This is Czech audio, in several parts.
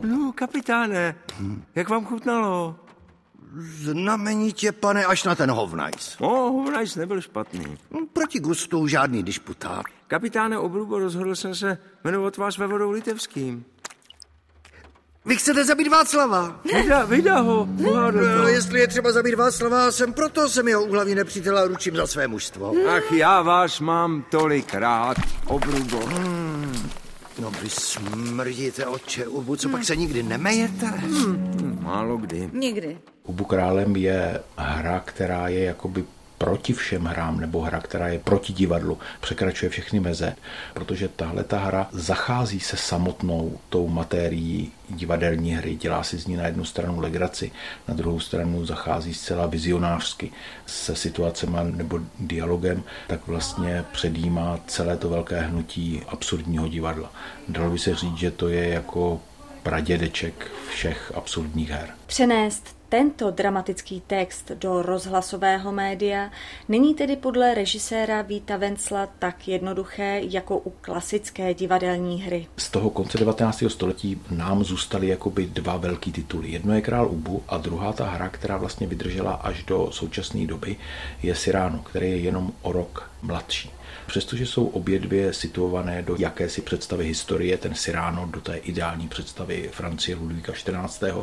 No, kapitáne, jak vám chutnalo? Znamenitě, pane, až na ten hovnajs. No, hovnajs nebyl špatný. No, proti gustu žádný disputát. Kapitáne Obrubo, rozhodl jsem se jmenovat vás ve vodou litevským. Vy chcete zabít Václava? Vydá, vydá ho, no, jestli je třeba zabít Václava, jsem proto, jsem jeho úhlavní nepřítel a ručím za své mužstvo. Ach, já vás mám tolik rád, Obrubo. Hmm. No vy smrdíte, oče Ubu, co hmm. pak se nikdy nemejete? Hmm. Málo kdy. Nikdy. Ubu králem je hra, která je jakoby proti všem hrám nebo hra, která je proti divadlu, překračuje všechny meze, protože tahle ta hra zachází se samotnou tou matérií divadelní hry, dělá si z ní na jednu stranu legraci, na druhou stranu zachází zcela vizionářsky se situacema nebo dialogem, tak vlastně předjímá celé to velké hnutí absurdního divadla. Dalo by se říct, že to je jako pradědeček všech absurdních her. Přenést tento dramatický text do rozhlasového média není tedy podle režiséra Víta Vencla tak jednoduché jako u klasické divadelní hry. Z toho konce 19. století nám zůstaly jakoby dva velký tituly. Jedno je Král Ubu a druhá ta hra, která vlastně vydržela až do současné doby, je Siráno, který je jenom o rok mladší. Přestože jsou obě dvě situované do jakési představy historie, ten Cyrano do té ideální představy Francie Ludvíka XIV.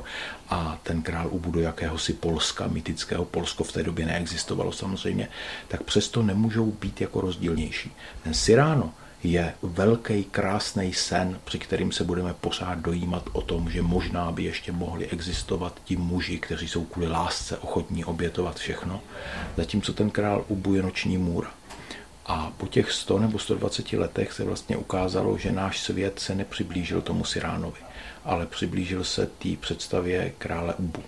a ten král Ubu do jakéhosi Polska, mytického Polsko v té době neexistovalo samozřejmě, tak přesto nemůžou být jako rozdílnější. Ten Cyrano je velký, krásný sen, při kterým se budeme pořád dojímat o tom, že možná by ještě mohli existovat ti muži, kteří jsou kvůli lásce ochotní obětovat všechno, zatímco ten král Ubu je noční můra. A po těch 100 nebo 120 letech se vlastně ukázalo, že náš svět se nepřiblížil tomu Siránovi, ale přiblížil se té představě krále Ubu.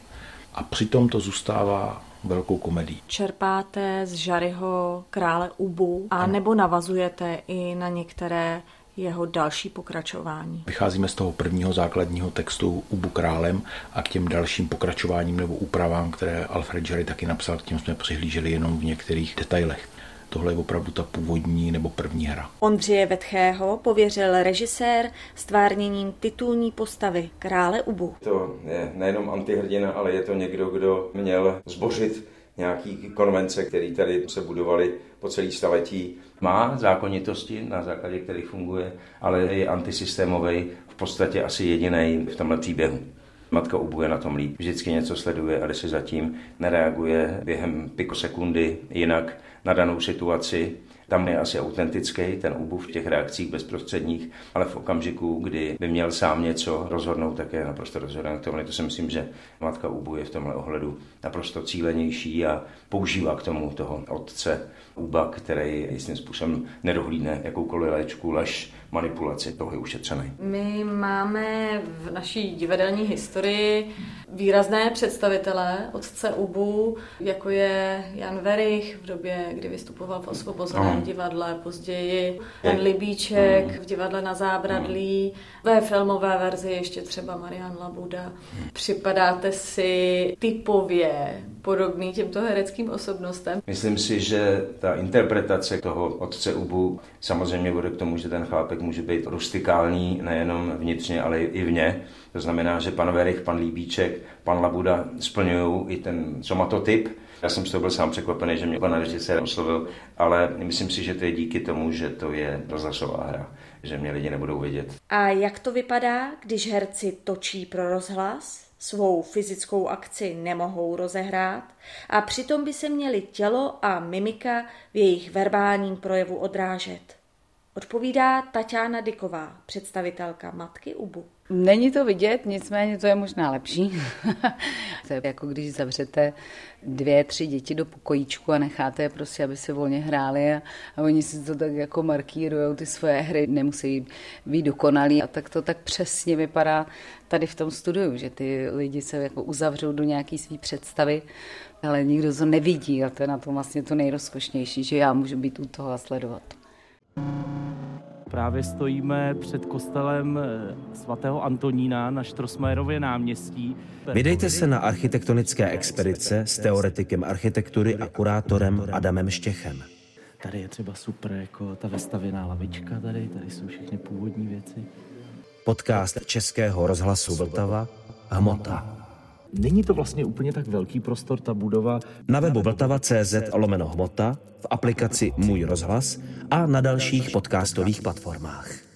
A přitom to zůstává velkou komedii. Čerpáte z Žaryho krále Ubu a ano. nebo navazujete i na některé jeho další pokračování. Vycházíme z toho prvního základního textu Ubu králem a k těm dalším pokračováním nebo úpravám, které Alfred Jarry taky napsal, k těm jsme přihlíželi jenom v některých detailech. Tohle je opravdu ta původní nebo první hra. Ondřeje Vetchého pověřil režisér stvárněním titulní postavy Krále Ubu. To je nejenom antihrdina, ale je to někdo, kdo měl zbořit nějaký konvence, které tady se budovaly po celý staletí. Má zákonitosti, na základě kterých funguje, ale je antisystémový, v podstatě asi jediný v tomhle příběhu. Matka ubuje na tom líp. Vždycky něco sleduje a jde si zatím, nereaguje během pikosekundy jinak na danou situaci. Tam je asi autentický ten úbuv v těch reakcích bezprostředních, ale v okamžiku, kdy by měl sám něco rozhodnout, tak je naprosto rozhodný k tomu. To si myslím, že matka Ubu je v tomhle ohledu naprosto cílenější a používá k tomu toho otce Uba, který jistým způsobem nedohlídne jakoukoliv léčku, lež, manipulaci, toho je ušetřený. My máme v naší divadelní historii výrazné představitele otce Ubu, jako je Jan Verich v době, kdy vystupoval v Osvobozeném divadle, později Jan Libíček mm. v divadle na Zábradlí, ve filmové verzi ještě třeba Marian Labuda. Připadáte si typově podobný těmto hereckým osobnostem? Myslím si, že ta interpretace toho otce Ubu samozřejmě bude k tomu, že ten chlápek může být rustikální nejenom vnitřně, ale i vně. To znamená, že pan Verich, pan Líbíček, pan Labuda splňují i ten somatotyp. Já jsem z toho byl sám překvapený, že mě pan režisér oslovil, ale myslím si, že to je díky tomu, že to je rozhlasová hra, že mě lidi nebudou vidět. A jak to vypadá, když herci točí pro rozhlas? Svou fyzickou akci nemohou rozehrát a přitom by se měli tělo a mimika v jejich verbálním projevu odrážet. Odpovídá Tatiana Dyková, představitelka Matky Ubu. Není to vidět, nicméně to je možná lepší. to je jako když zavřete dvě, tři děti do pokojíčku a necháte je prostě, aby se volně hráli a, a oni si to tak jako markírují ty svoje hry, nemusí být dokonalí a tak to tak přesně vypadá tady v tom studiu, že ty lidi se jako uzavřou do nějaký své představy, ale nikdo to nevidí a to je na tom vlastně to nejrozkošnější, že já můžu být u toho a sledovat. Právě stojíme před kostelem eh, svatého Antonína na Štrosmajerově náměstí. Vydejte se na architektonické expedice s teoretikem architektury a kurátorem Adamem Štěchem. Tady je třeba super jako ta vestavěná lavička tady, tady jsou všechny původní věci. Podcast Českého rozhlasu Vltava Hmota. Není to vlastně úplně tak velký prostor, ta budova. Na webu vltava.cz lomeno hmota, v aplikaci Můj rozhlas a na dalších podcastových platformách.